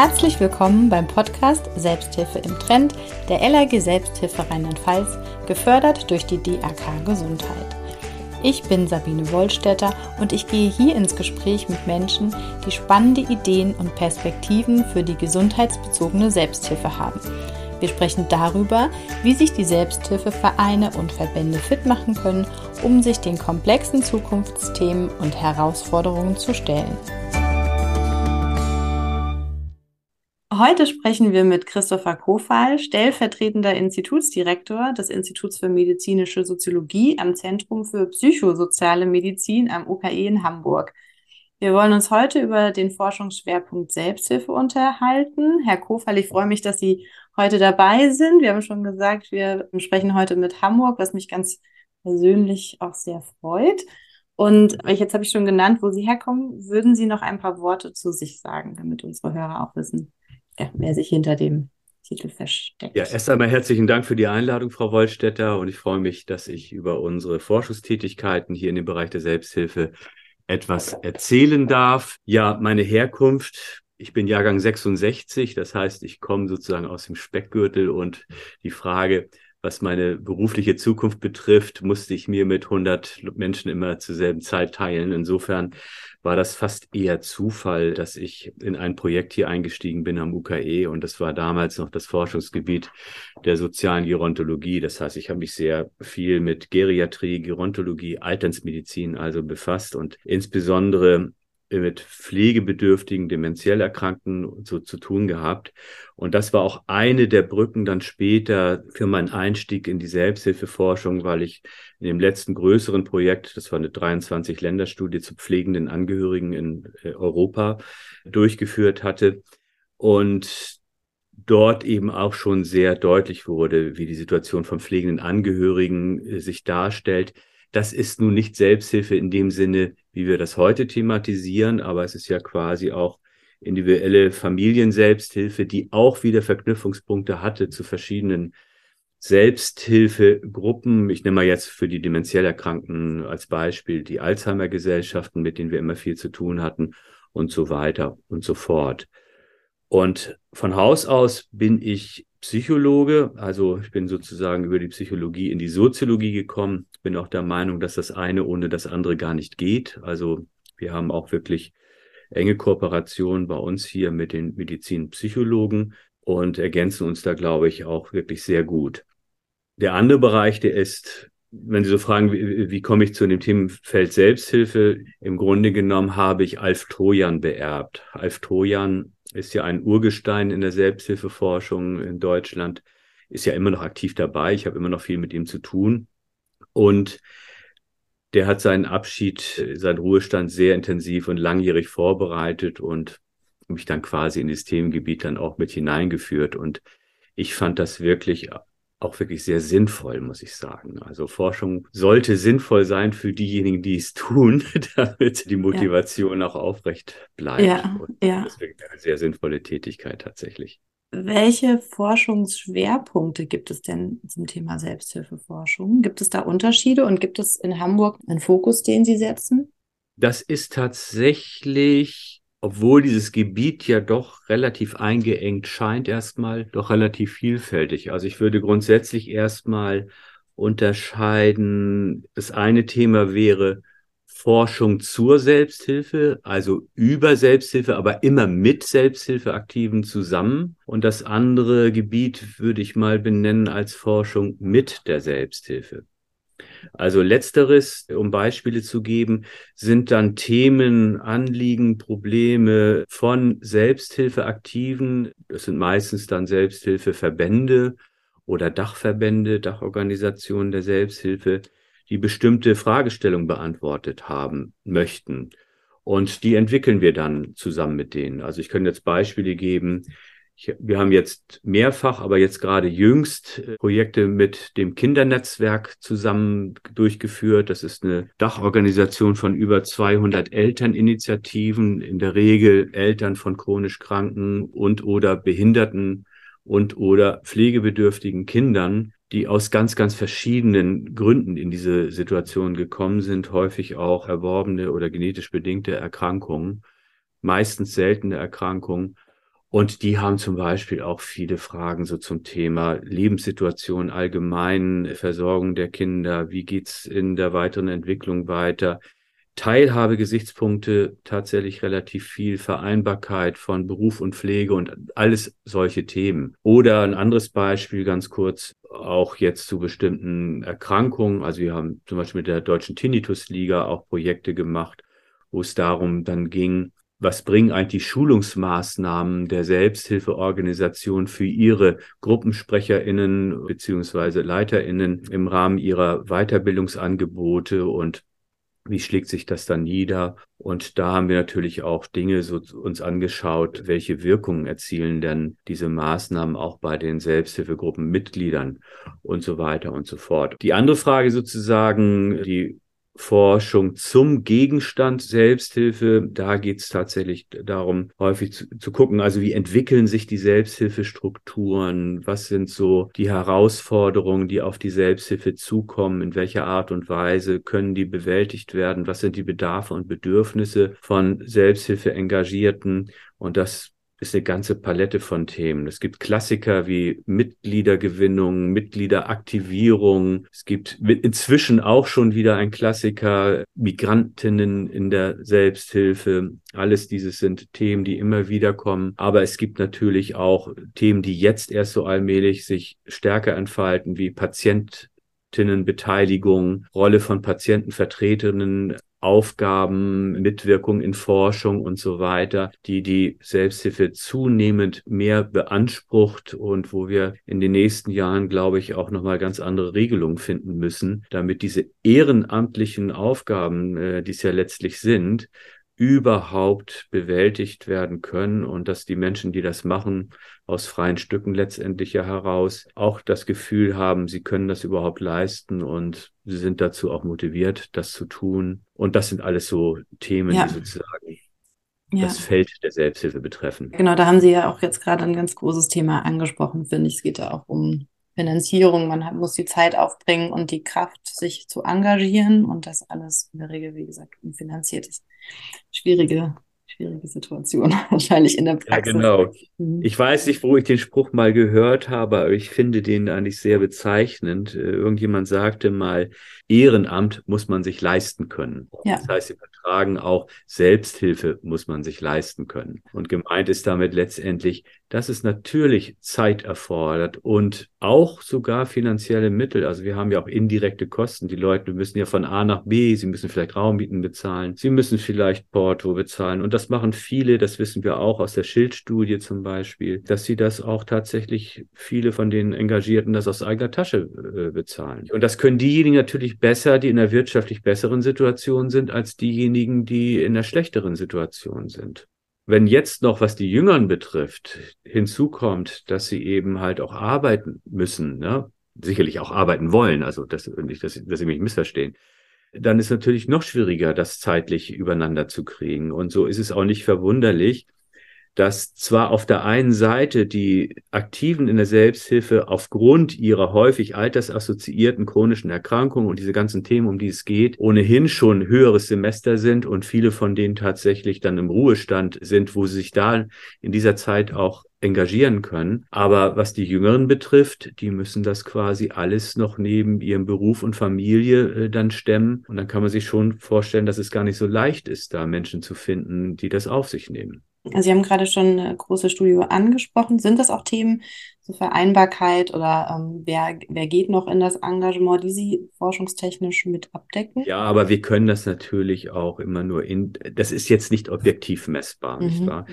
Herzlich willkommen beim Podcast Selbsthilfe im Trend der LAG Selbsthilfe Rheinland-Pfalz, gefördert durch die DAK Gesundheit. Ich bin Sabine Wollstetter und ich gehe hier ins Gespräch mit Menschen, die spannende Ideen und Perspektiven für die gesundheitsbezogene Selbsthilfe haben. Wir sprechen darüber, wie sich die Selbsthilfevereine und Verbände fit machen können, um sich den komplexen Zukunftsthemen und Herausforderungen zu stellen. Heute sprechen wir mit Christopher Kofal, stellvertretender Institutsdirektor des Instituts für medizinische Soziologie am Zentrum für psychosoziale Medizin am UKE in Hamburg. Wir wollen uns heute über den Forschungsschwerpunkt Selbsthilfe unterhalten. Herr Kofal, ich freue mich, dass Sie heute dabei sind. Wir haben schon gesagt, wir sprechen heute mit Hamburg, was mich ganz persönlich auch sehr freut. Und jetzt habe ich schon genannt, wo Sie herkommen. Würden Sie noch ein paar Worte zu sich sagen, damit unsere Hörer auch wissen, ja, sich hinter dem Titel versteckt. Ja, erst einmal herzlichen Dank für die Einladung, Frau Wollstetter. Und ich freue mich, dass ich über unsere Forschungstätigkeiten hier in dem Bereich der Selbsthilfe etwas erzählen darf. Ja, meine Herkunft. Ich bin Jahrgang 66, das heißt, ich komme sozusagen aus dem Speckgürtel und die Frage, was meine berufliche Zukunft betrifft, musste ich mir mit 100 Menschen immer zur selben Zeit teilen. Insofern war das fast eher Zufall, dass ich in ein Projekt hier eingestiegen bin am UKE und das war damals noch das Forschungsgebiet der sozialen Gerontologie. Das heißt, ich habe mich sehr viel mit Geriatrie, Gerontologie, Alternsmedizin also befasst und insbesondere mit pflegebedürftigen, dementiell Erkrankten so zu tun gehabt. Und das war auch eine der Brücken dann später für meinen Einstieg in die Selbsthilfeforschung, weil ich in dem letzten größeren Projekt, das war eine 23-Länder-Studie zu pflegenden Angehörigen in äh, Europa, durchgeführt hatte. Und dort eben auch schon sehr deutlich wurde, wie die Situation von pflegenden Angehörigen äh, sich darstellt. Das ist nun nicht Selbsthilfe in dem Sinne, wie wir das heute thematisieren, aber es ist ja quasi auch individuelle Familienselbsthilfe, die auch wieder Verknüpfungspunkte hatte zu verschiedenen Selbsthilfegruppen. Ich nehme mal jetzt für die demenziell Erkrankten als Beispiel die Alzheimer-Gesellschaften, mit denen wir immer viel zu tun hatten und so weiter und so fort. Und von Haus aus bin ich Psychologe, also ich bin sozusagen über die Psychologie in die Soziologie gekommen, bin auch der Meinung, dass das eine ohne das andere gar nicht geht. Also wir haben auch wirklich enge Kooperation bei uns hier mit den Medizinpsychologen und ergänzen uns da, glaube ich, auch wirklich sehr gut. Der andere Bereich, der ist, wenn Sie so fragen, wie, wie komme ich zu dem Themenfeld Selbsthilfe? Im Grunde genommen habe ich Alf Trojan beerbt. Alf Trojan ist ja ein Urgestein in der Selbsthilfeforschung in Deutschland, ist ja immer noch aktiv dabei. Ich habe immer noch viel mit ihm zu tun. Und der hat seinen Abschied, seinen Ruhestand sehr intensiv und langjährig vorbereitet und mich dann quasi in das Themengebiet dann auch mit hineingeführt. Und ich fand das wirklich auch wirklich sehr sinnvoll, muss ich sagen. Also Forschung sollte sinnvoll sein für diejenigen, die es tun, damit die Motivation ja. auch aufrecht bleibt. Ja, Und ja. Das ist wirklich eine sehr sinnvolle Tätigkeit tatsächlich. Welche Forschungsschwerpunkte gibt es denn zum Thema Selbsthilfeforschung? Gibt es da Unterschiede und gibt es in Hamburg einen Fokus, den Sie setzen? Das ist tatsächlich obwohl dieses Gebiet ja doch relativ eingeengt scheint, erstmal doch relativ vielfältig. Also ich würde grundsätzlich erstmal unterscheiden. Das eine Thema wäre Forschung zur Selbsthilfe, also über Selbsthilfe, aber immer mit Selbsthilfeaktiven zusammen. Und das andere Gebiet würde ich mal benennen als Forschung mit der Selbsthilfe. Also letzteres, um Beispiele zu geben, sind dann Themen, Anliegen, Probleme von Selbsthilfeaktiven. Das sind meistens dann Selbsthilfeverbände oder Dachverbände, Dachorganisationen der Selbsthilfe, die bestimmte Fragestellungen beantwortet haben möchten. Und die entwickeln wir dann zusammen mit denen. Also ich könnte jetzt Beispiele geben. Ich, wir haben jetzt mehrfach, aber jetzt gerade jüngst äh, Projekte mit dem Kindernetzwerk zusammen durchgeführt. Das ist eine Dachorganisation von über 200 Elterninitiativen, in der Regel Eltern von chronisch kranken und oder behinderten und oder pflegebedürftigen Kindern, die aus ganz, ganz verschiedenen Gründen in diese Situation gekommen sind, häufig auch erworbene oder genetisch bedingte Erkrankungen, meistens seltene Erkrankungen Und die haben zum Beispiel auch viele Fragen so zum Thema Lebenssituation allgemein, Versorgung der Kinder, wie geht's in der weiteren Entwicklung weiter, Teilhabegesichtspunkte tatsächlich relativ viel, Vereinbarkeit von Beruf und Pflege und alles solche Themen. Oder ein anderes Beispiel ganz kurz, auch jetzt zu bestimmten Erkrankungen. Also wir haben zum Beispiel mit der Deutschen Tinnitus-Liga auch Projekte gemacht, wo es darum dann ging, was bringen eigentlich Schulungsmaßnahmen der Selbsthilfeorganisation für ihre GruppensprecherInnen beziehungsweise LeiterInnen im Rahmen ihrer Weiterbildungsangebote und wie schlägt sich das dann nieder? Und da haben wir natürlich auch Dinge so uns angeschaut, welche Wirkungen erzielen denn diese Maßnahmen auch bei den Selbsthilfegruppenmitgliedern und so weiter und so fort. Die andere Frage sozusagen, die Forschung zum Gegenstand Selbsthilfe. Da geht es tatsächlich darum, häufig zu, zu, gucken, also wie entwickeln sich die Selbsthilfestrukturen, was sind so die Herausforderungen, die auf die Selbsthilfe zukommen, in welcher Art und Weise können die bewältigt werden, was sind die Bedarfe und Bedürfnisse von Selbsthilfe-Engagierten. Und das ist eine ganze Palette von Themen. Es gibt Klassiker wie Mitgliedergewinnung, Mitgliederaktivierung. Es gibt inzwischen auch schon wieder ein Klassiker, Migrantinnen in der Selbsthilfe. Alles dieses sind Themen, die immer wieder kommen. Aber es gibt natürlich auch Themen, die jetzt erst so allmählich sich stärker entfalten, wie Patientinnenbeteiligung, Rolle von Patientenvertreterinnen, Aufgaben, Mitwirkung in Forschung und so weiter, die die Selbsthilfe zunehmend mehr beansprucht und wo wir in den nächsten Jahren, glaube ich, auch nochmal ganz andere Regelungen finden müssen, damit diese ehrenamtlichen Aufgaben, äh, die es ja letztlich sind, überhaupt bewältigt werden können und dass die Menschen, die das machen, aus freien Stücken letztendlich ja heraus auch das Gefühl haben, sie können das überhaupt leisten und sie sind dazu auch motiviert, das zu tun. Und das sind alles so Themen, ja. die sozusagen ja. das Feld der Selbsthilfe betreffen. Genau, da haben Sie ja auch jetzt gerade ein ganz großes Thema angesprochen, finde ich. Es geht da auch um Finanzierung. Man hat, muss die Zeit aufbringen und die Kraft, sich zu engagieren und das alles in der Regel, wie gesagt, unfinanziert ist. Schwierige schwierige Situation wahrscheinlich in der Praxis. Ja, genau. Mhm. Ich weiß nicht, wo ich den Spruch mal gehört habe, aber ich finde den eigentlich sehr bezeichnend. Äh, irgendjemand sagte mal, Ehrenamt muss man sich leisten können. Ja. Das heißt, im Vertragen auch Selbsthilfe muss man sich leisten können. Und gemeint ist damit letztendlich, dass es natürlich Zeit erfordert und auch sogar finanzielle Mittel. Also wir haben ja auch indirekte Kosten. Die Leute müssen ja von A nach B, sie müssen vielleicht Raummieten bezahlen, sie müssen vielleicht Porto bezahlen. Und das machen viele, das wissen wir auch aus der Schildstudie zum Beispiel, dass sie das auch tatsächlich, viele von den Engagierten das aus eigener Tasche äh, bezahlen. Und das können diejenigen natürlich besser, die in einer wirtschaftlich besseren Situation sind, als diejenigen, die in einer schlechteren Situation sind. Wenn jetzt noch, was die Jüngeren betrifft, hinzukommt, dass sie eben halt auch arbeiten müssen, ne? sicherlich auch arbeiten wollen, also das, dass, dass sie mich missverstehen, dann ist natürlich noch schwieriger, das zeitlich übereinander zu kriegen. Und so ist es auch nicht verwunderlich, dass zwar auf der einen Seite die Aktiven in der Selbsthilfe aufgrund ihrer häufig altersassoziierten chronischen Erkrankungen und diese ganzen Themen, um die es geht, ohnehin schon höheres Semester sind und viele von denen tatsächlich dann im Ruhestand sind, wo sie sich da in dieser Zeit auch engagieren können. Aber was die Jüngeren betrifft, die müssen das quasi alles noch neben ihrem Beruf und Familie äh, dann stemmen. Und dann kann man sich schon vorstellen, dass es gar nicht so leicht ist, da Menschen zu finden, die das auf sich nehmen. Also Sie haben gerade schon eine große Studie angesprochen. Sind das auch Themen zur Vereinbarkeit oder ähm, wer, wer geht noch in das Engagement, die Sie forschungstechnisch mit abdecken? Ja, aber wir können das natürlich auch immer nur in, das ist jetzt nicht objektiv messbar, mhm. nicht wahr?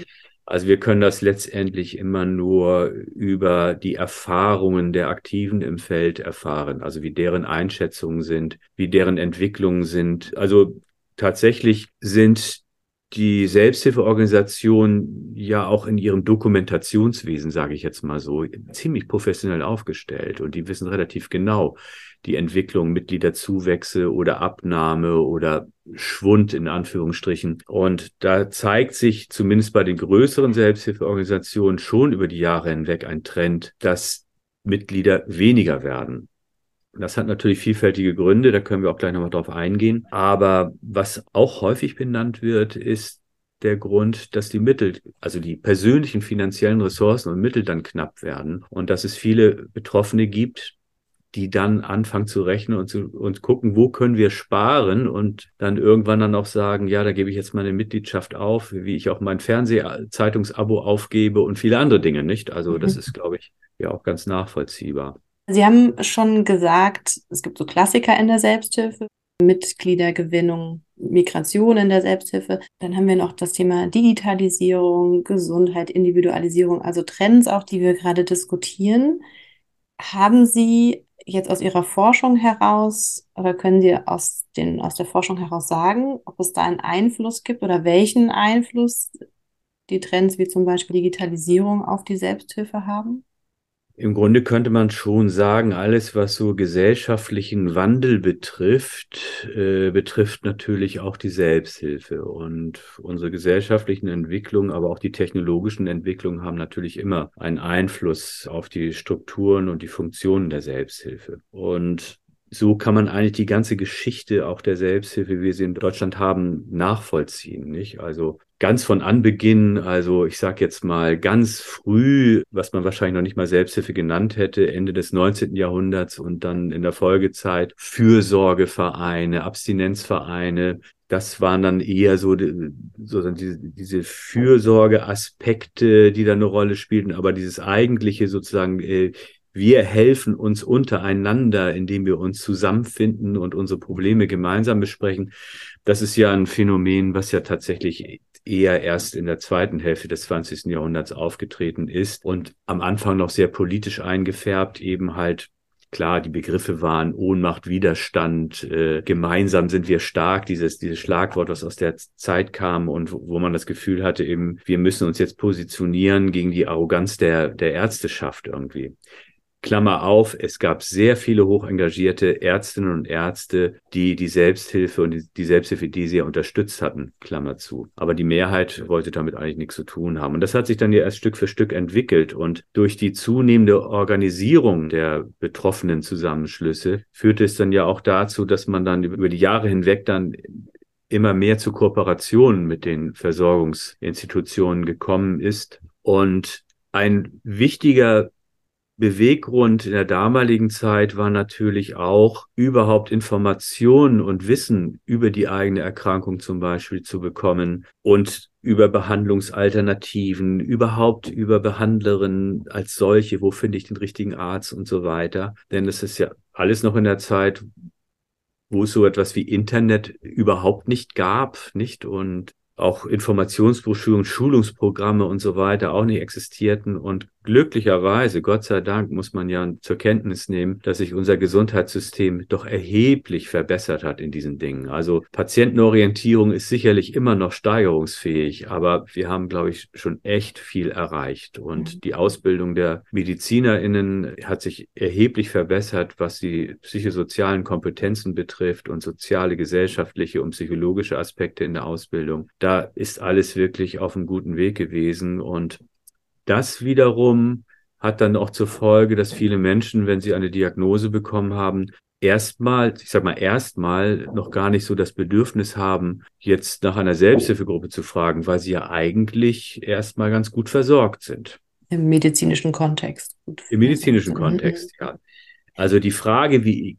Also wir können das letztendlich immer nur über die Erfahrungen der Aktiven im Feld erfahren, also wie deren Einschätzungen sind, wie deren Entwicklungen sind. Also tatsächlich sind die Selbsthilfeorganisation ja auch in ihrem Dokumentationswesen, sage ich jetzt mal so, ziemlich professionell aufgestellt und die wissen relativ genau die Entwicklung, Mitgliederzuwächse oder Abnahme oder Schwund in Anführungsstrichen. Und da zeigt sich zumindest bei den größeren Selbsthilfeorganisationen schon über die Jahre hinweg ein Trend, dass Mitglieder weniger werden. Das hat natürlich vielfältige Gründe, da können wir auch gleich nochmal drauf eingehen. Aber was auch häufig benannt wird, ist der Grund, dass die Mittel, also die persönlichen finanziellen Ressourcen und Mittel dann knapp werden und dass es viele Betroffene gibt, die dann anfangen zu rechnen und zu und gucken, wo können wir sparen und dann irgendwann dann auch sagen, ja, da gebe ich jetzt meine Mitgliedschaft auf, wie ich auch mein Fernsehzeitungsabo aufgebe und viele andere Dinge nicht. Also das mhm. ist, glaube ich, ja auch ganz nachvollziehbar. Sie haben schon gesagt, es gibt so Klassiker in der Selbsthilfe, Mitgliedergewinnung, Migration in der Selbsthilfe. Dann haben wir noch das Thema Digitalisierung, Gesundheit, Individualisierung, also Trends auch, die wir gerade diskutieren. Haben Sie jetzt aus Ihrer Forschung heraus oder können Sie aus, den, aus der Forschung heraus sagen, ob es da einen Einfluss gibt oder welchen Einfluss die Trends wie zum Beispiel Digitalisierung auf die Selbsthilfe haben? Im Grunde könnte man schon sagen, alles, was so gesellschaftlichen Wandel betrifft, äh, betrifft natürlich auch die Selbsthilfe. Und unsere gesellschaftlichen Entwicklungen, aber auch die technologischen Entwicklungen haben natürlich immer einen Einfluss auf die Strukturen und die Funktionen der Selbsthilfe. Und so kann man eigentlich die ganze Geschichte auch der Selbsthilfe, wie wir sie in Deutschland haben, nachvollziehen. Nicht? Also ganz von Anbeginn, also ich sage jetzt mal ganz früh, was man wahrscheinlich noch nicht mal Selbsthilfe genannt hätte, Ende des 19. Jahrhunderts und dann in der Folgezeit Fürsorgevereine, Abstinenzvereine. Das waren dann eher so, so diese, diese Fürsorgeaspekte, die da eine Rolle spielten, aber dieses eigentliche sozusagen äh, wir helfen uns untereinander, indem wir uns zusammenfinden und unsere Probleme gemeinsam besprechen. Das ist ja ein Phänomen, was ja tatsächlich eher erst in der zweiten Hälfte des 20. Jahrhunderts aufgetreten ist und am Anfang noch sehr politisch eingefärbt, eben halt Klar, die Begriffe waren Ohnmacht, Widerstand, äh, gemeinsam sind wir stark, dieses, dieses Schlagwort, was aus der Zeit kam und wo man das Gefühl hatte, eben, wir müssen uns jetzt positionieren gegen die Arroganz der, der Ärzteschaft irgendwie. Klammer auf, es gab sehr viele hochengagierte Ärztinnen und Ärzte, die die Selbsthilfe und die, Selbsthilfe, die sie unterstützt hatten, Klammer zu. Aber die Mehrheit wollte damit eigentlich nichts zu tun haben. Und das hat sich dann ja erst Stück für Stück entwickelt. Und durch die zunehmende Organisierung der betroffenen Zusammenschlüsse führte es dann ja auch dazu, dass man dann über die Jahre hinweg dann immer mehr zu Kooperationen mit den Versorgungsinstitutionen gekommen ist. Und ein wichtiger Beweggrund in der damaligen Zeit war natürlich auch, überhaupt Informationen und Wissen über die eigene Erkrankung zum Beispiel zu bekommen und über Behandlungsalternativen, überhaupt über Behandlerinnen als solche, wo finde ich den richtigen Arzt und so weiter. Denn es ist ja alles noch in der Zeit, wo es so etwas wie Internet überhaupt nicht gab, nicht? Und auch Informationsbroschüren, Schulungsprogramme und so weiter auch nicht existierten. Und glücklicherweise, Gott sei Dank, muss man ja zur Kenntnis nehmen, dass sich unser Gesundheitssystem doch erheblich verbessert hat in diesen Dingen. Also Patientenorientierung ist sicherlich immer noch steigerungsfähig, aber wir haben, glaube ich, schon echt viel erreicht. Und mhm. die Ausbildung der MedizinerInnen hat sich erheblich verbessert, was die psychosozialen Kompetenzen betrifft und soziale, gesellschaftliche und psychologische Aspekte in der Ausbildung da ist alles wirklich auf einem guten Weg gewesen. Und das wiederum hat dann auch zur Folge, dass viele Menschen, wenn sie eine Diagnose bekommen haben, erstmal, ich sag mal erstmal noch gar nicht so das Bedürfnis haben, jetzt nach einer Selbsthilfegruppe zu fragen, weil sie ja eigentlich erstmal ganz gut versorgt sind. Im medizinischen Kontext. Im medizinischen Kontext, ja. Also die Frage, wie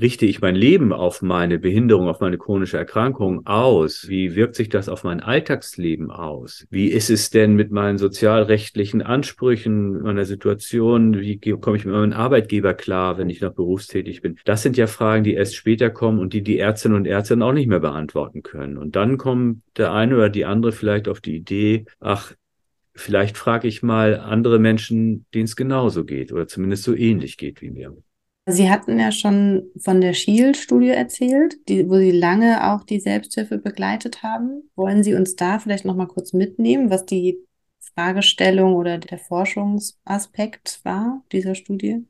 richte ich mein Leben auf meine Behinderung, auf meine chronische Erkrankung aus? Wie wirkt sich das auf mein Alltagsleben aus? Wie ist es denn mit meinen sozialrechtlichen Ansprüchen, meiner Situation? Wie komme ich mit meinem Arbeitgeber klar, wenn ich noch berufstätig bin? Das sind ja Fragen, die erst später kommen und die die Ärztinnen und Ärzte auch nicht mehr beantworten können. Und dann kommt der eine oder die andere vielleicht auf die Idee, ach, vielleicht frage ich mal andere Menschen, denen es genauso geht oder zumindest so ähnlich geht wie mir. Sie hatten ja schon von der Shield-Studie erzählt, die, wo Sie lange auch die Selbsthilfe begleitet haben. Wollen Sie uns da vielleicht noch mal kurz mitnehmen, was die Fragestellung oder der Forschungsaspekt war dieser Studie?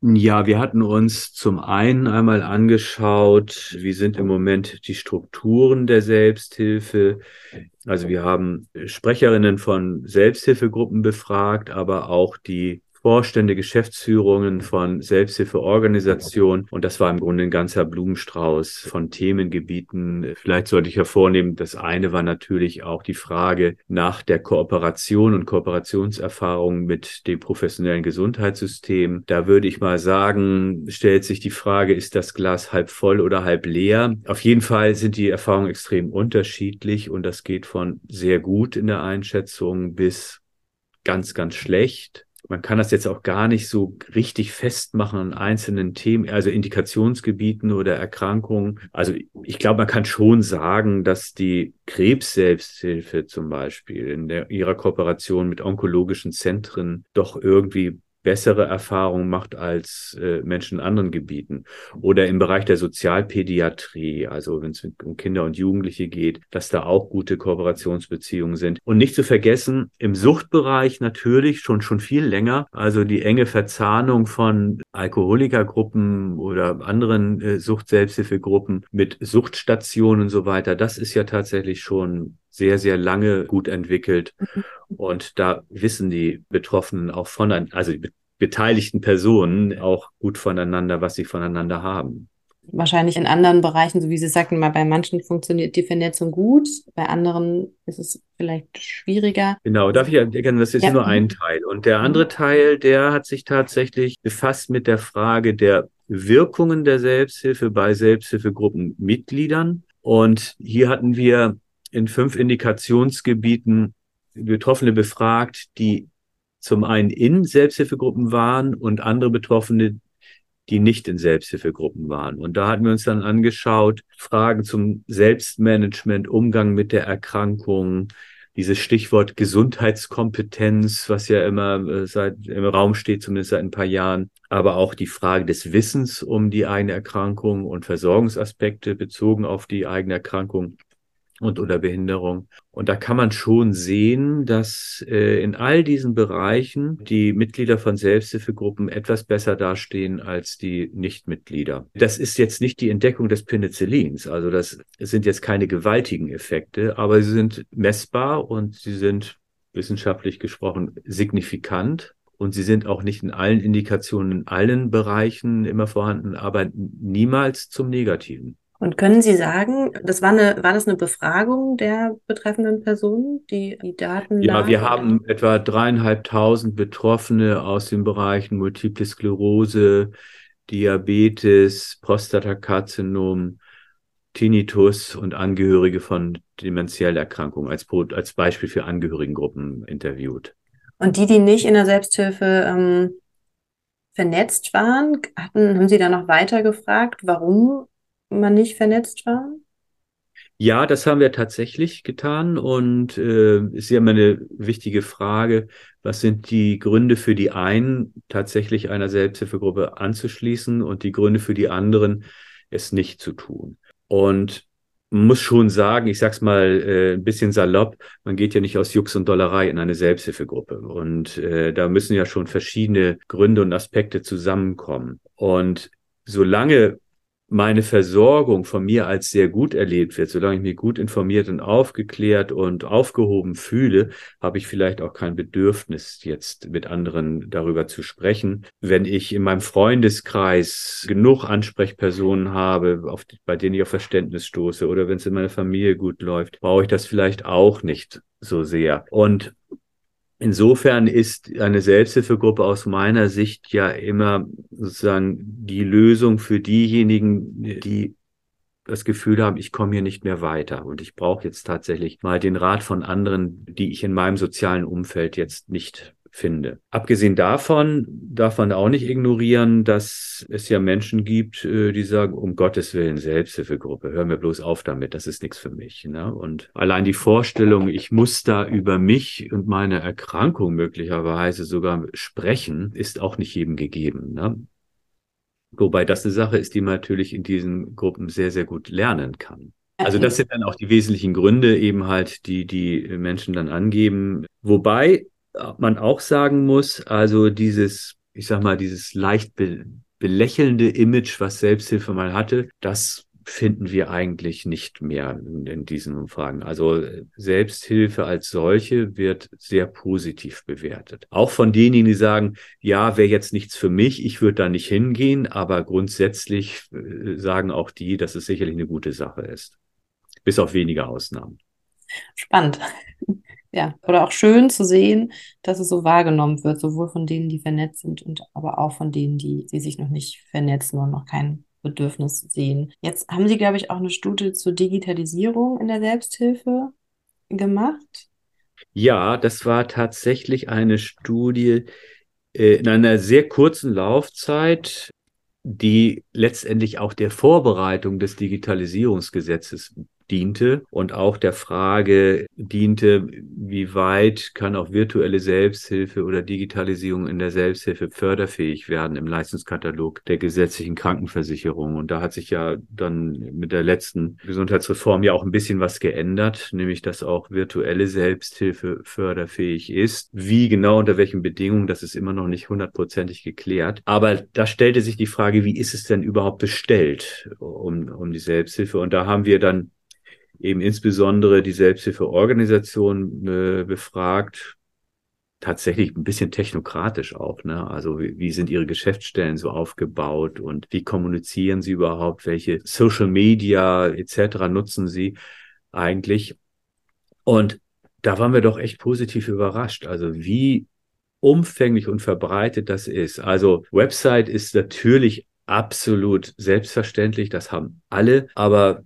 Ja, wir hatten uns zum einen einmal angeschaut, wie sind im Moment die Strukturen der Selbsthilfe. Also wir haben Sprecherinnen von Selbsthilfegruppen befragt, aber auch die Vorstände, Geschäftsführungen von Selbsthilfeorganisationen. Und das war im Grunde ein ganzer Blumenstrauß von Themengebieten. Vielleicht sollte ich hervornehmen, das eine war natürlich auch die Frage nach der Kooperation und Kooperationserfahrung mit dem professionellen Gesundheitssystem. Da würde ich mal sagen, stellt sich die Frage, ist das Glas halb voll oder halb leer? Auf jeden Fall sind die Erfahrungen extrem unterschiedlich und das geht von sehr gut in der Einschätzung bis ganz, ganz schlecht man kann das jetzt auch gar nicht so richtig festmachen an einzelnen Themen, also Indikationsgebieten oder Erkrankungen. Also ich glaube, man kann schon sagen, dass die Krebs-Selbsthilfe zum Beispiel in der, ihrer Kooperation mit onkologischen Zentren doch irgendwie bessere Erfahrungen macht als äh, Menschen in anderen Gebieten. Oder im Bereich der Sozialpädiatrie, also wenn es um Kinder und Jugendliche geht, dass da auch gute Kooperationsbeziehungen sind. Und nicht zu vergessen, im Suchtbereich natürlich schon, schon viel länger, also die enge Verzahnung von Alkoholikergruppen oder anderen äh, Sucht-Selbsthilfegruppen mit Suchtstationen und so weiter, das ist ja tatsächlich schon sehr, sehr lange gut entwickelt. Mhm. Und da wissen die Betroffenen auch voneinander, also die beteiligten Personen auch gut voneinander, was sie voneinander haben. Wahrscheinlich in anderen Bereichen, so wie Sie sagten, mal bei manchen funktioniert die Vernetzung gut, bei anderen ist es vielleicht schwieriger. Genau, darf ich erkennen, das ist ja. nur ein Teil. Und der andere. Teil, der hat sich tatsächlich befasst mit der Frage der Wirkungen der Selbsthilfe bei Selbsthilfegruppenmitgliedern. Und hier hatten wir in fünf Indikationsgebieten Betroffene befragt, die zum einen in Selbsthilfegruppen waren und andere Betroffene, die nicht in Selbsthilfegruppen waren. Und da hatten wir uns dann angeschaut, Fragen zum Selbstmanagement, Umgang mit der Erkrankung, dieses Stichwort Gesundheitskompetenz, was ja immer äh, seit im Raum steht, zumindest seit ein paar Jahren, aber auch die Frage des Wissens um die eigene Erkrankung und Versorgungsaspekte bezogen auf die eigene Erkrankung und oder Behinderung. Und da kann man schon sehen, dass äh, in all diesen Bereichen die Mitglieder von Selbsthilfegruppen etwas besser dastehen als die Nichtmitglieder. Das ist jetzt nicht die Entdeckung des Penicillins. Also das sind jetzt keine gewaltigen Effekte, aber sie sind messbar und sie sind wissenschaftlich gesprochen signifikant. Und sie sind auch nicht in allen Indikationen, in allen Bereichen immer vorhanden, aber niemals zum Negativen. Und können Sie sagen, das war eine, war das eine Befragung der betreffenden Personen, die die Daten? Ja, wir haben etwa dreieinhalbtausend Betroffene aus den Bereichen Multiple Sklerose, Diabetes, Prostatakarzinom, Tinnitus und Angehörige von dementiellen Erkrankungen als, als Beispiel für Angehörigengruppen interviewt. Und die, die nicht in der Selbsthilfe ähm, vernetzt waren, hatten, haben Sie da noch weiter gefragt, warum man nicht vernetzt war? Ja, das haben wir tatsächlich getan und äh, ist ja immer eine wichtige Frage, was sind die Gründe für die einen, tatsächlich einer Selbsthilfegruppe anzuschließen und die Gründe für die anderen, es nicht zu tun. Und muss schon sagen, ich sag's mal äh, ein bisschen salopp, man geht ja nicht aus Jux und Dollerei in eine Selbsthilfegruppe. Und äh, da müssen ja schon verschiedene Gründe und Aspekte zusammenkommen. Und solange meine Versorgung von mir als sehr gut erlebt wird, solange ich mich gut informiert und aufgeklärt und aufgehoben fühle, habe ich vielleicht auch kein Bedürfnis, jetzt mit anderen darüber zu sprechen. Wenn ich in meinem Freundeskreis genug Ansprechpersonen habe, auf, bei denen ich auf Verständnis stoße, oder wenn es in meiner Familie gut läuft, brauche ich das vielleicht auch nicht so sehr. Und Insofern ist eine Selbsthilfegruppe aus meiner Sicht ja immer sozusagen die Lösung für diejenigen, die das Gefühl haben, ich komme hier nicht mehr weiter. Und ich brauche jetzt tatsächlich mal den Rat von anderen, die ich in meinem sozialen Umfeld jetzt nicht finde. Abgesehen davon darf man auch nicht ignorieren, dass es ja Menschen gibt, äh, die sagen, um Gottes Willen, Selbsthilfegruppe, hör mir bloß auf damit, das ist nichts für mich. Ne? Und allein die Vorstellung, ich muss da über mich und meine Erkrankung möglicherweise sogar sprechen, ist auch nicht jedem gegeben. Ne? Wobei das eine Sache ist, die man natürlich in diesen Gruppen sehr, sehr gut lernen kann. Also das sind dann auch die wesentlichen Gründe eben halt, die die Menschen dann angeben. Wobei man auch sagen muss, also dieses, ich sag mal, dieses leicht be belächelnde Image, was Selbsthilfe mal hatte, das finden wir eigentlich nicht mehr in, diesen Umfragen. Also Selbsthilfe als solche wird sehr positiv bewertet. Auch von denjenigen, die sagen, ja, wäre jetzt nichts für mich, ich würde da nicht hingehen, aber grundsätzlich äh, sagen auch die, dass es sicherlich eine gute Sache ist. Bis auf wenige Ausnahmen. Spannend. Ja, oder auch schön zu sehen, dass es so wahrgenommen wird, sowohl von denen, die vernetzt sind und aber auch von denen, die, die sich noch nicht vernetzen und noch kein Bedürfnis sehen. Jetzt haben Sie, glaube ich, auch eine Studie zur Digitalisierung in der Selbsthilfe gemacht. Ja, das war tatsächlich eine Studie äh, in einer sehr kurzen Laufzeit, die letztendlich auch der Vorbereitung des Digitalisierungsgesetzes diente und auch der Frage diente, wie weit kann auch virtuelle Selbsthilfe oder Digitalisierung in der Selbsthilfe förderfähig werden im Leistungskatalog der gesetzlichen Krankenversicherung. Und da hat sich ja dann mit der letzten Gesundheitsreform ja auch ein bisschen was geändert, nämlich dass auch virtuelle Selbsthilfe förderfähig ist. Wie genau unter welchen Bedingungen, das ist immer noch nicht hundertprozentig geklärt. Aber da stellte sich die Frage, wie ist es denn überhaupt bestellt um, um die Selbsthilfe? Und da haben wir dann eben insbesondere die Selbsthilfeorganisation äh, befragt, tatsächlich ein bisschen technokratisch auch. Ne? Also wie, wie sind ihre Geschäftsstellen so aufgebaut und wie kommunizieren sie überhaupt? Welche Social Media etc. nutzen sie eigentlich? Und da waren wir doch echt positiv überrascht. Also wie umfänglich und verbreitet das ist. Also Website ist natürlich absolut selbstverständlich, das haben alle, aber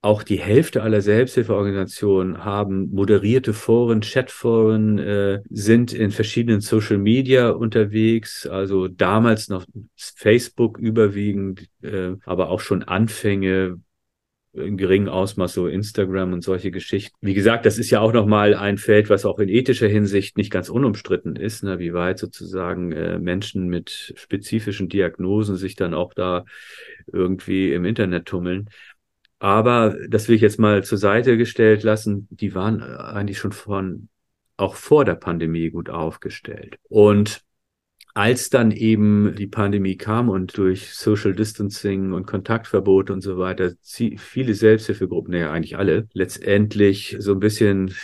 auch die Hälfte aller Selbsthilfeorganisationen haben moderierte Foren, Chatforen, äh, sind in verschiedenen Social Media unterwegs, also damals noch Facebook überwiegend, äh, aber auch schon Anfänge in geringem Ausmaß so Instagram und solche Geschichten. Wie gesagt, das ist ja auch nochmal ein Feld, was auch in ethischer Hinsicht nicht ganz unumstritten ist, ne, wie weit sozusagen äh, Menschen mit spezifischen Diagnosen sich dann auch da irgendwie im Internet tummeln. Aber das will ich jetzt mal zur Seite gestellt lassen. Die waren eigentlich schon von, auch vor der Pandemie gut aufgestellt. Und als dann eben die Pandemie kam und durch Social Distancing und Kontaktverbote und so weiter viele Selbsthilfegruppen, naja, eigentlich alle, letztendlich so ein bisschen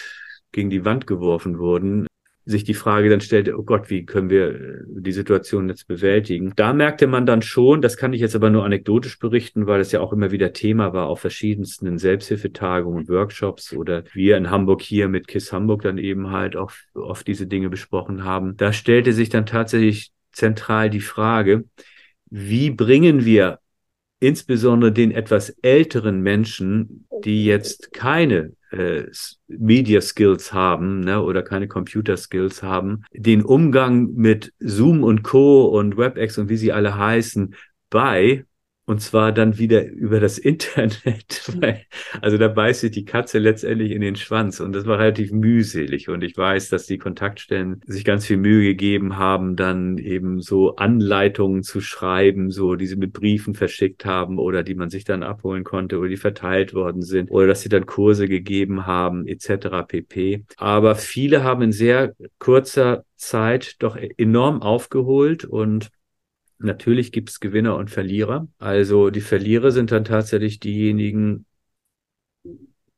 gegen die Wand geworfen wurden, sich die Frage dann stellte, oh Gott, wie können wir äh, die Situation jetzt bewältigen? Da merkte man dann schon, das kann ich jetzt aber nur anekdotisch berichten, weil es ja auch immer wieder Thema war auf verschiedensten Selbsthilfetagungen und Workshops oder wir in Hamburg hier mit KISS Hamburg dann eben halt auch oft diese Dinge besprochen haben. Da stellte sich dann tatsächlich zentral die Frage, wie bringen wir insbesondere den etwas älteren Menschen, die jetzt keine äh, Media Skills haben ne, oder keine Computer Skills haben, den Umgang mit Zoom und Co. und WebEx und wie sie alle heißen bei und zwar dann wieder über das Internet. Weil, also da beißt sich die Katze letztendlich in den Schwanz. Und das war relativ mühselig. Und ich weiß, dass die Kontaktstellen sich ganz viel Mühe gegeben haben, dann eben so Anleitungen zu schreiben, so die sie mit Briefen verschickt haben oder die man sich dann abholen konnte oder die verteilt worden sind oder dass sie dann Kurse gegeben haben, etc. pp. Aber viele haben in sehr kurzer Zeit doch enorm aufgeholt und Natürlich gibt es Gewinner und Verlierer. Also die Verlierer sind dann tatsächlich diejenigen,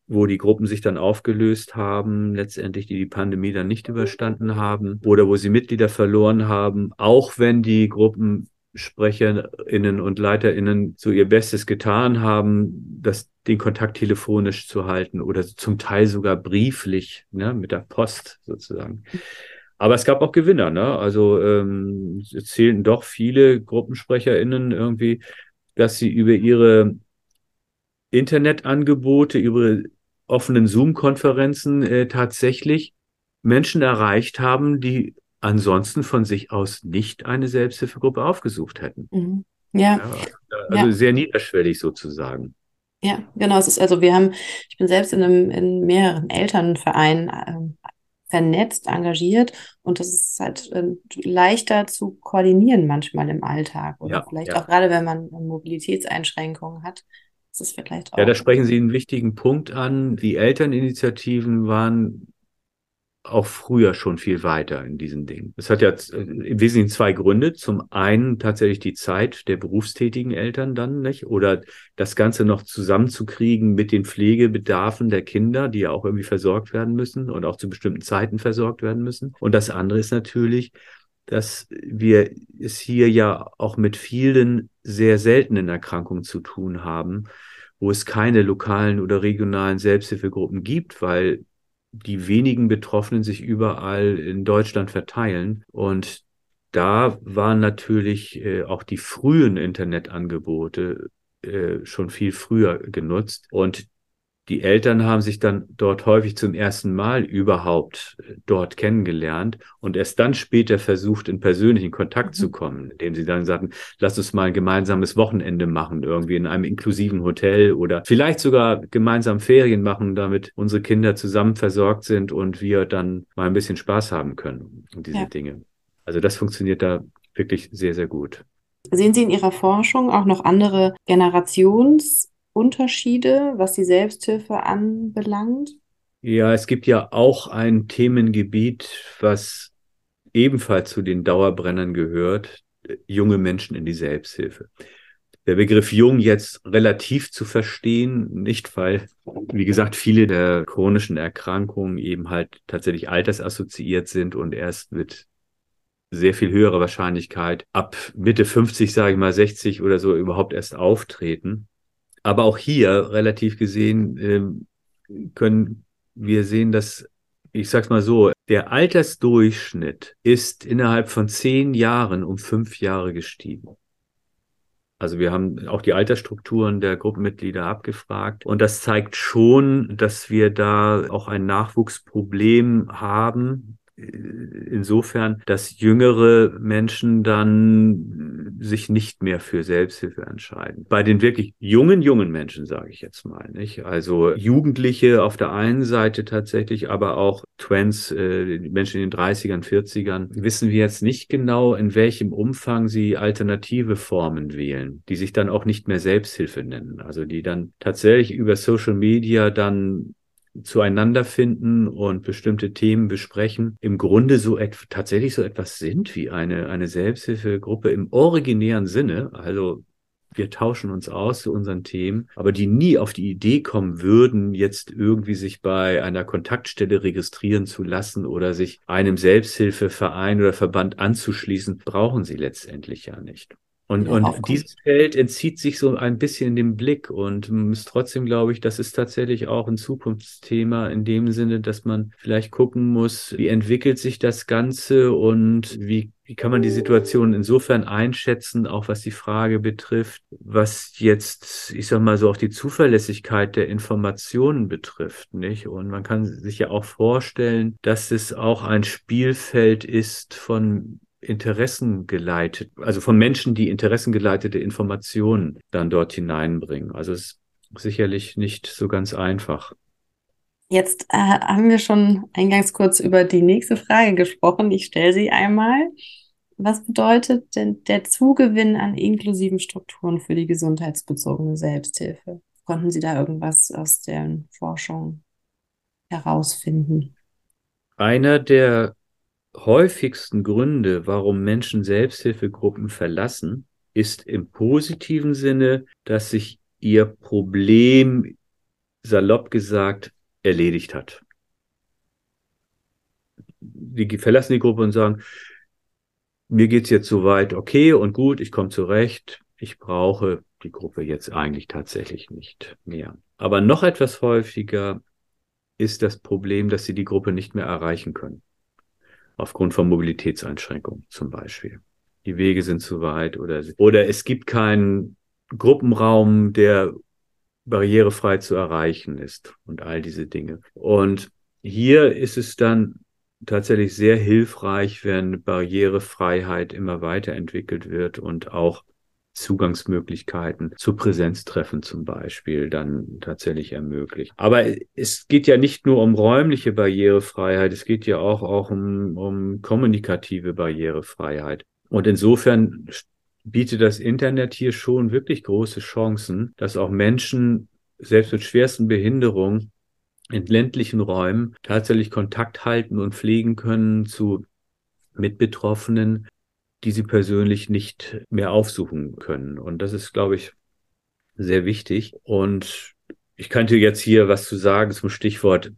wo die Gruppen sich dann aufgelöst haben, letztendlich die die Pandemie dann nicht überstanden haben oder wo sie Mitglieder verloren haben, auch wenn die Gruppensprecherinnen und Leiterinnen so ihr Bestes getan haben, das, den Kontakt telefonisch zu halten oder zum Teil sogar brieflich, ne, mit der Post sozusagen. Aber es gab auch Gewinner, ne? Also ähm, es zählten doch viele GruppensprecherInnen irgendwie, dass sie über ihre Internetangebote, über offenen Zoom-Konferenzen äh, tatsächlich Menschen erreicht haben, die ansonsten von sich aus nicht eine Selbsthilfegruppe aufgesucht hätten. Mhm. Ja. ja. Also ja. sehr niederschwellig sozusagen. Ja, genau. Es ist also, wir haben, ich bin selbst in einem, in mehreren Elternvereinen ähm, vernetzt, engagiert und das ist halt äh, leichter zu koordinieren manchmal im Alltag oder ja, vielleicht ja. auch gerade, wenn man Mobilitätseinschränkungen hat. Das ist vielleicht auch. Ja, da sprechen Sie einen wichtigen Punkt an. Die Elterninitiativen waren auch früher schon viel weiter in diesen Dingen. Es hat ja äh, im Wesentlichen zwei Gründe. Zum einen tatsächlich die Zeit der berufstätigen Eltern dann, nicht? Oder das Ganze noch zusammenzukriegen mit den Pflegebedarfen der Kinder, die ja auch irgendwie versorgt werden müssen und auch zu bestimmten Zeiten versorgt werden müssen. Und das andere ist natürlich, dass wir es hier ja auch mit vielen sehr seltenen Erkrankungen zu tun haben, wo es keine lokalen oder regionalen Selbsthilfegruppen gibt, weil die wenigen Betroffenen sich überall in Deutschland verteilen. Und da waren natürlich äh, auch die frühen Internetangebote äh, schon viel früher genutzt. Und die Eltern haben sich dann dort häufig zum ersten Mal überhaupt äh, dort kennengelernt und erst dann später versucht, in persönlichen Kontakt mhm. zu kommen, indem sie dann sagten, lass uns mal ein gemeinsames Wochenende machen, irgendwie in einem inklusiven Hotel oder vielleicht sogar gemeinsam Ferien machen, damit unsere Kinder zusammen versorgt sind und wir dann mal ein bisschen Spaß haben können und diese ja. Dinge. Also das funktioniert da wirklich sehr, sehr gut. Sehen Sie in Ihrer Forschung auch noch andere Generations- Unterschiede, was die Selbsthilfe anbelangt? Ja, es gibt ja auch ein Themengebiet, was ebenfalls zu den Dauerbrennern gehört, junge Menschen in die Selbsthilfe. Der Begriff jung jetzt relativ zu verstehen, nicht weil, wie gesagt, viele der chronischen Erkrankungen eben halt tatsächlich altersassoziiert sind und erst mit sehr viel höherer Wahrscheinlichkeit ab Mitte 50, sage ich mal 60 oder so überhaupt erst auftreten. Aber auch hier relativ gesehen äh, können wir sehen, dass, ich sag's mal so, der Altersdurchschnitt ist innerhalb von zehn Jahren um fünf Jahre gestiegen. Also wir haben auch die Altersstrukturen der Gruppenmitglieder abgefragt und das zeigt schon, dass wir da auch ein Nachwuchsproblem haben, insofern, dass jüngere Menschen dann sich nicht mehr für Selbsthilfe entscheiden. Bei den wirklich jungen, jungen Menschen, sage ich jetzt mal, nicht? Also Jugendliche auf der einen Seite tatsächlich, aber auch Twins, äh, Menschen in den 30ern, 40ern, wissen wir jetzt nicht genau, in welchem Umfang sie alternative Formen wählen, die sich dann auch nicht mehr Selbsthilfe nennen. Also die dann tatsächlich über Social Media dann zueinander finden und bestimmte Themen besprechen, im Grunde so tatsächlich so etwas sind wie eine, eine Selbsthilfegruppe im originären Sinne. Also wir tauschen uns aus zu unseren Themen, aber die nie auf die Idee kommen würden, jetzt irgendwie sich bei einer Kontaktstelle registrieren zu lassen oder sich einem Selbsthilfeverein oder Verband anzuschließen, brauchen sie letztendlich ja nicht. Und, und dieses Feld entzieht sich so ein bisschen dem Blick und ist trotzdem, glaube ich, das ist tatsächlich auch ein Zukunftsthema in dem Sinne, dass man vielleicht gucken muss, wie entwickelt sich das Ganze und wie, wie kann man die Situation insofern einschätzen, auch was die Frage betrifft, was jetzt, ich sag mal so, auch die Zuverlässigkeit der Informationen betrifft, nicht? Und man kann sich ja auch vorstellen, dass es auch ein Spielfeld ist von interessengeleitet, also von Menschen, die interessengeleitete Informationen dann dort hineinbringen. Also es ist sicherlich nicht so ganz einfach. Jetzt äh, haben wir schon eingangs kurz über die nächste Frage gesprochen. Ich stelle sie einmal. Was bedeutet denn der Zugewinn an inklusiven Strukturen für die gesundheitsbezogene Selbsthilfe? Konnten Sie da irgendwas aus der Forschung herausfinden? Einer der häufigsten Gründe, warum Menschen Selbsthilfegruppen verlassen, ist im positiven Sinne, dass sich ihr Problem, salopp gesagt, erledigt hat. Die verlassen die Gruppe und sagen, mir geht's jetzt soweit okay und gut, ich komme zurecht, ich brauche die Gruppe jetzt eigentlich tatsächlich nicht mehr. Aber noch etwas häufiger ist das Problem, dass sie die Gruppe nicht mehr erreichen können aufgrund von Mobilitätseinschränkungen zum Beispiel. Die Wege sind zu weit oder, oder es gibt keinen Gruppenraum, der barrierefrei zu erreichen ist und all diese Dinge. Und hier ist es dann tatsächlich sehr hilfreich, wenn Barrierefreiheit immer weiterentwickelt wird und auch Zugangsmöglichkeiten zu Präsenztreffen zum Beispiel dann tatsächlich ermöglicht. Aber es geht ja nicht nur um räumliche Barrierefreiheit, es geht ja auch, auch um, um kommunikative Barrierefreiheit. Und insofern bietet das Internet hier schon wirklich große Chancen, dass auch Menschen selbst mit schwersten Behinderungen in ländlichen Räumen tatsächlich Kontakt halten und pflegen können zu Mitbetroffenen, die sie persönlich nicht mehr aufsuchen können. Und das ist, glaube ich, sehr wichtig. Und ich könnte jetzt hier was zu sagen zum Stichwort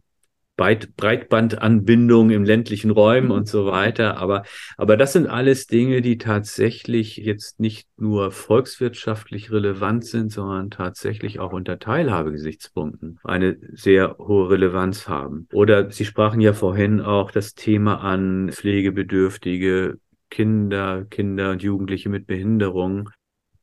Breitbandanbindung im ländlichen Räumen und so weiter. Aber, aber das sind alles Dinge, die tatsächlich jetzt nicht nur volkswirtschaftlich relevant sind, sondern tatsächlich auch unter Teilhabegesichtspunkten eine sehr hohe Relevanz haben. Oder Sie sprachen ja vorhin auch das Thema an Pflegebedürftige Kinder, Kinder und Jugendliche mit Behinderung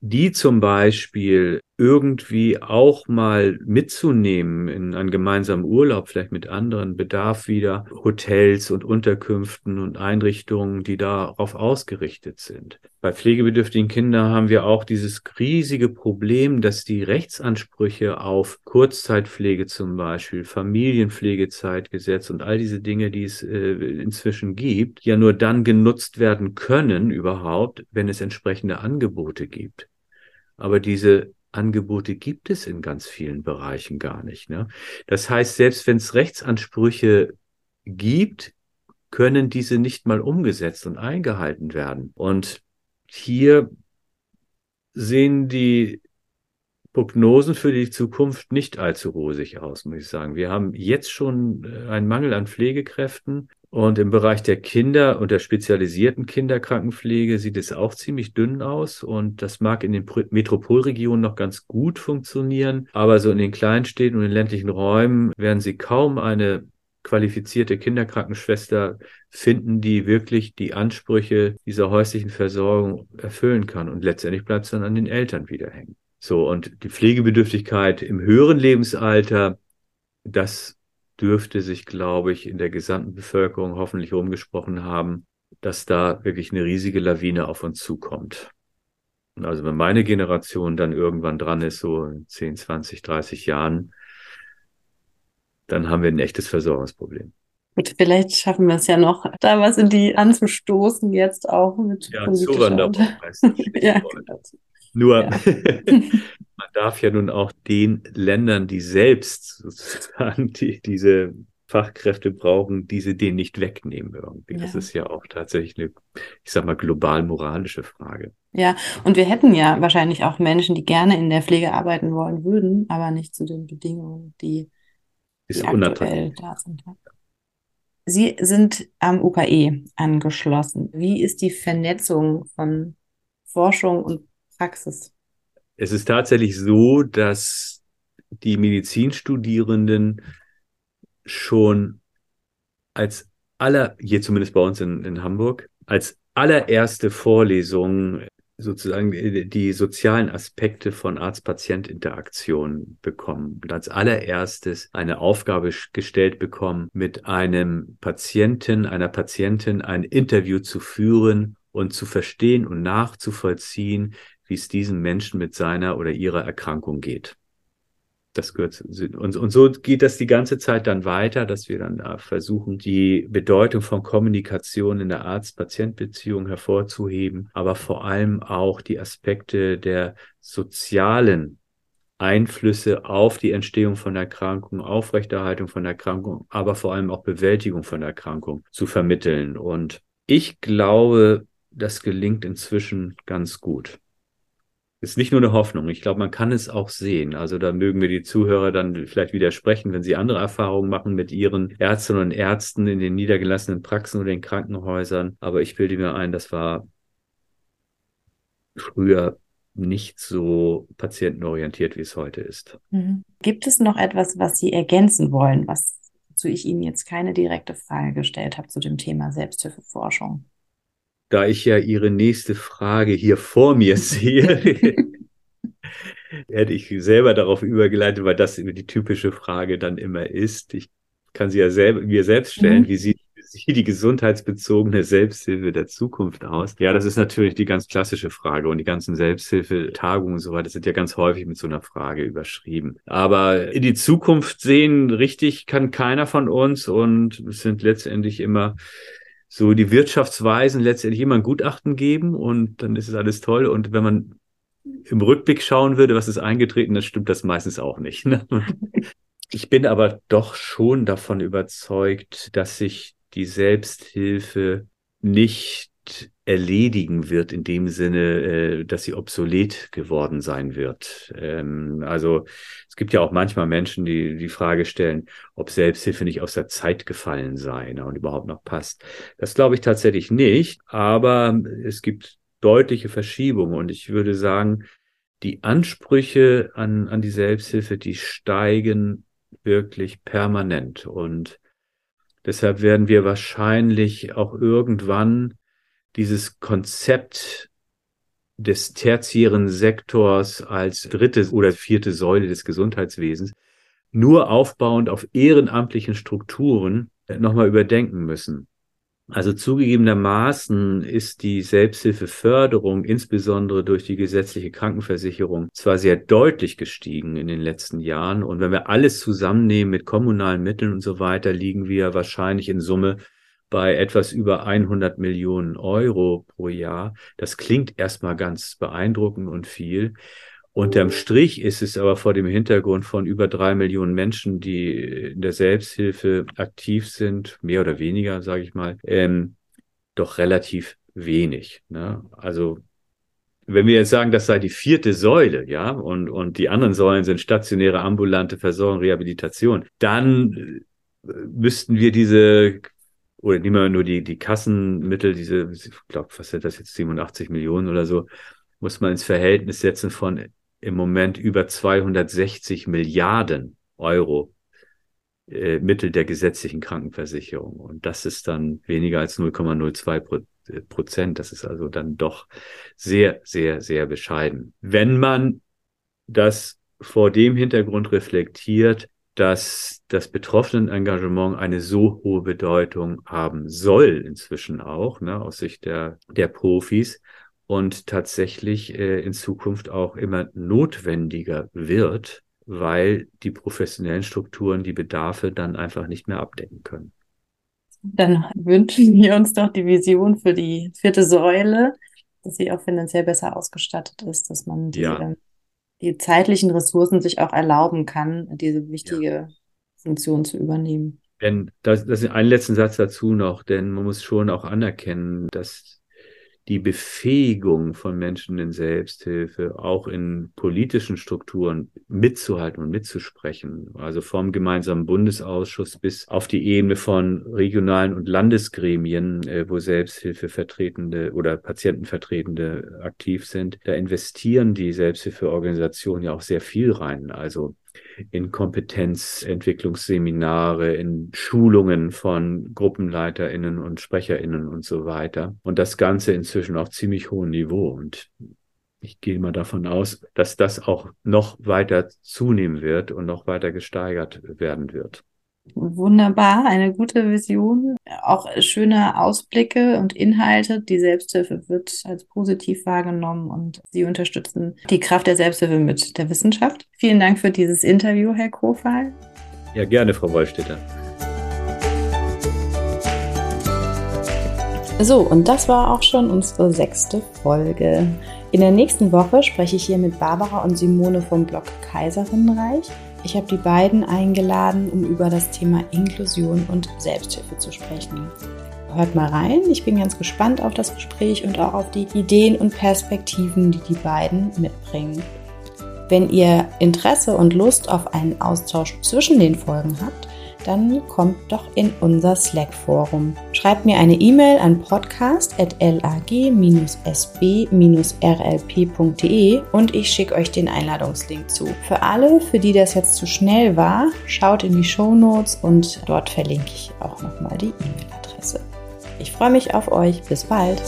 die zum Beispiel irgendwie auch mal mitzunehmen in einen gemeinsamen Urlaub, vielleicht mit anderen, bedarf wieder Hotels und Unterkünften und Einrichtungen, die darauf ausgerichtet sind. Bei pflegebedürftigen Kindern haben wir auch dieses riesige Problem, dass die Rechtsansprüche auf Kurzzeitpflege zum Beispiel, Familienpflegezeitgesetz und all diese Dinge, die es äh, inzwischen gibt, ja nur dann genutzt werden können überhaupt, wenn es entsprechende Angebote gibt. Aber diese Angebote gibt es in ganz vielen Bereichen gar nicht. Ne? Das heißt, selbst wenn es Rechtsansprüche gibt, können diese nicht mal umgesetzt und eingehalten werden. Und hier sehen die Prognosen für die Zukunft nicht allzu rosig aus, muss ich sagen. Wir haben jetzt schon äh, einen Mangel an Pflegekräften. Und im Bereich der Kinder und der spezialisierten Kinderkrankenpflege sieht es auch ziemlich dünn aus. Und das mag in den Metropolregionen noch ganz gut funktionieren. Aber so in den Kleinstädten und in ländlichen Räumen werden Sie kaum eine qualifizierte Kinderkrankenschwester finden, die wirklich die Ansprüche dieser häuslichen Versorgung erfüllen kann. Und letztendlich bleibt es dann an den Eltern wieder hängen. So, und die Pflegebedürftigkeit im höheren Lebensalter, das dürfte sich, glaube ich, in der gesamten Bevölkerung hoffentlich rumgesprochen haben, dass da wirklich eine riesige Lawine auf uns zukommt. Und also wenn meine Generation dann irgendwann dran ist, so 10, 20, 30 Jahren, dann haben wir ein echtes Versorgungsproblem. Gut, vielleicht schaffen wir es ja noch, da was in die anzustoßen, jetzt auch mit ja, Zuwanderung. ja, genau. Nur ja. man darf ja nun auch den Ländern, die selbst sozusagen die, diese Fachkräfte brauchen, diese denen nicht wegnehmen irgendwie. Ja. Das ist ja auch tatsächlich eine, ich sag mal, global moralische Frage. Ja, und wir hätten ja wahrscheinlich auch Menschen, die gerne in der Pflege arbeiten wollen würden, aber nicht zu den Bedingungen, die, die aktuell da sind. Sie sind am UKE angeschlossen. Wie ist die Vernetzung von Forschung und Praxis? Es ist tatsächlich so, dass die Medizinstudierenden schon als aller, hier zumindest bei uns in, in Hamburg, als allererste Vorlesung sozusagen die sozialen Aspekte von Arzt-Patient-Interaktion bekommen und als allererstes eine Aufgabe gestellt bekommen, mit einem Patienten, einer Patientin ein Interview zu führen und zu verstehen und nachzuvollziehen, wie es diesem Menschen mit seiner oder ihrer Erkrankung geht. Das gehört und, und so geht das die ganze Zeit dann weiter, dass wir dann da versuchen, die Bedeutung von Kommunikation in der Arzt-Patient-Beziehung hervorzuheben, aber vor allem auch die Aspekte der sozialen Einflüsse auf die Entstehung von Erkrankung, Aufrechterhaltung von Erkrankung, aber vor allem auch Bewältigung von Erkrankung zu vermitteln. Und ich glaube, das gelingt inzwischen ganz gut ist nicht nur eine Hoffnung. Ich glaube, man kann es auch sehen. Also da mögen mir die Zuhörer dann vielleicht widersprechen, wenn sie andere Erfahrungen machen mit ihren Ärztinnen und Ärzten in den niedergelassenen Praxen oder in Krankenhäusern. Aber ich bilde mir ein, das war früher nicht so patientenorientiert, wie es heute ist. Mhm. Gibt es noch etwas, was Sie ergänzen wollen, was zu ich Ihnen jetzt keine direkte Frage gestellt habe zu dem Thema Selbsthilfeforschung? Da ich ja Ihre nächste Frage hier vor mir sehe, hätte ich selber darauf übergeleitet, weil das die typische Frage dann immer ist. Ich kann sie ja selber, mir selbst stellen, mhm. wie sieht sie die gesundheitsbezogene Selbsthilfe der Zukunft aus? Ja, das ist natürlich die ganz klassische Frage und die ganzen Selbsthilfetagungen und so weiter sind ja ganz häufig mit so einer Frage überschrieben. Aber in die Zukunft sehen richtig kann keiner von uns und es sind letztendlich immer so die Wirtschaftsweisen letztendlich immer ein Gutachten geben und dann ist es alles toll. Und wenn man im Rückblick schauen würde, was ist eingetreten, dann stimmt das meistens auch nicht. Ne? Ich bin aber doch schon davon überzeugt, dass sich die Selbsthilfe nicht erledigen wird in dem Sinne, äh, dass sie obsolet geworden sein wird. Ähm, also es gibt ja auch manchmal Menschen, die die Frage stellen, ob Selbsthilfe nicht aus der Zeit gefallen sei ne, und überhaupt noch passt. Das glaube ich tatsächlich nicht, aber es gibt deutliche Verschiebungen und ich würde sagen, die Ansprüche an, an die Selbsthilfe, die steigen wirklich permanent und deshalb werden wir wahrscheinlich auch irgendwann dieses Konzept des tertiären Sektors als dritte oder vierte Säule des Gesundheitswesens nur aufbauend auf ehrenamtlichen Strukturen nochmal überdenken müssen. Also zugegebenermaßen ist die Selbsthilfeförderung insbesondere durch die gesetzliche Krankenversicherung zwar sehr deutlich gestiegen in den letzten Jahren und wenn wir alles zusammennehmen mit kommunalen Mitteln und so weiter, liegen wir wahrscheinlich in Summe bei etwas über 100 Millionen Euro pro Jahr. Das klingt erstmal ganz beeindruckend und viel. Unterm Strich ist es aber vor dem Hintergrund von über drei Millionen Menschen, die in der Selbsthilfe aktiv sind, mehr oder weniger, sage ich mal, ähm, doch relativ wenig. Ne? Also wenn wir jetzt sagen, das sei die vierte Säule, ja, und, und die anderen Säulen sind stationäre, ambulante Versorgung, Rehabilitation, dann äh, müssten wir diese oder nehmen wir nur die, die Kassenmittel, diese, ich glaube, was sind das jetzt, 87 Millionen oder so, muss man ins Verhältnis setzen von im Moment über 260 Milliarden Euro äh, Mittel der gesetzlichen Krankenversicherung. Und das ist dann weniger als 0,02 äh, Prozent. Das ist also dann doch sehr, sehr, sehr bescheiden. Wenn man das vor dem Hintergrund reflektiert, dass das Betroffenenengagement eine so hohe Bedeutung haben soll, inzwischen auch, ne, aus Sicht der, der Profis, und tatsächlich äh, in Zukunft auch immer notwendiger wird, weil die professionellen Strukturen die Bedarfe dann einfach nicht mehr abdecken können. Dann wünschen wir uns doch die Vision für die vierte Säule, dass sie auch finanziell besser ausgestattet ist, dass man die, ja. Die zeitlichen Ressourcen sich auch erlauben kann, diese wichtige ja. Funktion zu übernehmen. Denn das, das ist ein letzten Satz dazu noch, denn man muss schon auch anerkennen, dass die Befähigung von Menschen in Selbsthilfe auch in politischen Strukturen mitzuhalten und mitzusprechen. Also vom gemeinsamen Bundesausschuss bis auf die Ebene von regionalen und Landesgremien, äh, wo Selbsthilfevertretende oder Patientenvertretende aktiv sind. Da investieren die Selbsthilfeorganisationen ja auch sehr viel rein. Also in Kompetenzentwicklungsseminare, in Schulungen von GruppenleiterInnen und SprecherInnen und so weiter. Und das Ganze inzwischen auf ziemlich hohem Niveau. Und ich gehe mal davon aus, dass das auch noch weiter zunehmen wird und noch weiter gesteigert werden wird. Wunderbar, eine gute Vision, auch schöne Ausblicke und Inhalte. Die Selbsthilfe wird als positiv wahrgenommen und Sie unterstützen die Kraft der Selbsthilfe mit der Wissenschaft. Vielen Dank für dieses Interview, Herr Kofal. Ja, gerne, Frau Wollstädter. So, und das war auch schon unsere sechste Folge. In der nächsten Woche spreche ich hier mit Barbara und Simone vom Blog Kaiserinnenreich ich habe die beiden eingeladen, um über das Thema Inklusion und Selbsthilfe zu sprechen. Hört mal rein, ich bin ganz gespannt auf das Gespräch und auch auf die Ideen und Perspektiven, die die beiden mitbringen. Wenn ihr Interesse und Lust auf einen Austausch zwischen den Folgen habt, dann kommt doch in unser Slack-Forum. Schreibt mir eine E-Mail an podcast.lag-sb-rlp.de und ich schicke euch den Einladungslink zu. Für alle, für die das jetzt zu schnell war, schaut in die Show Notes und dort verlinke ich auch nochmal die E-Mail-Adresse. Ich freue mich auf euch. Bis bald.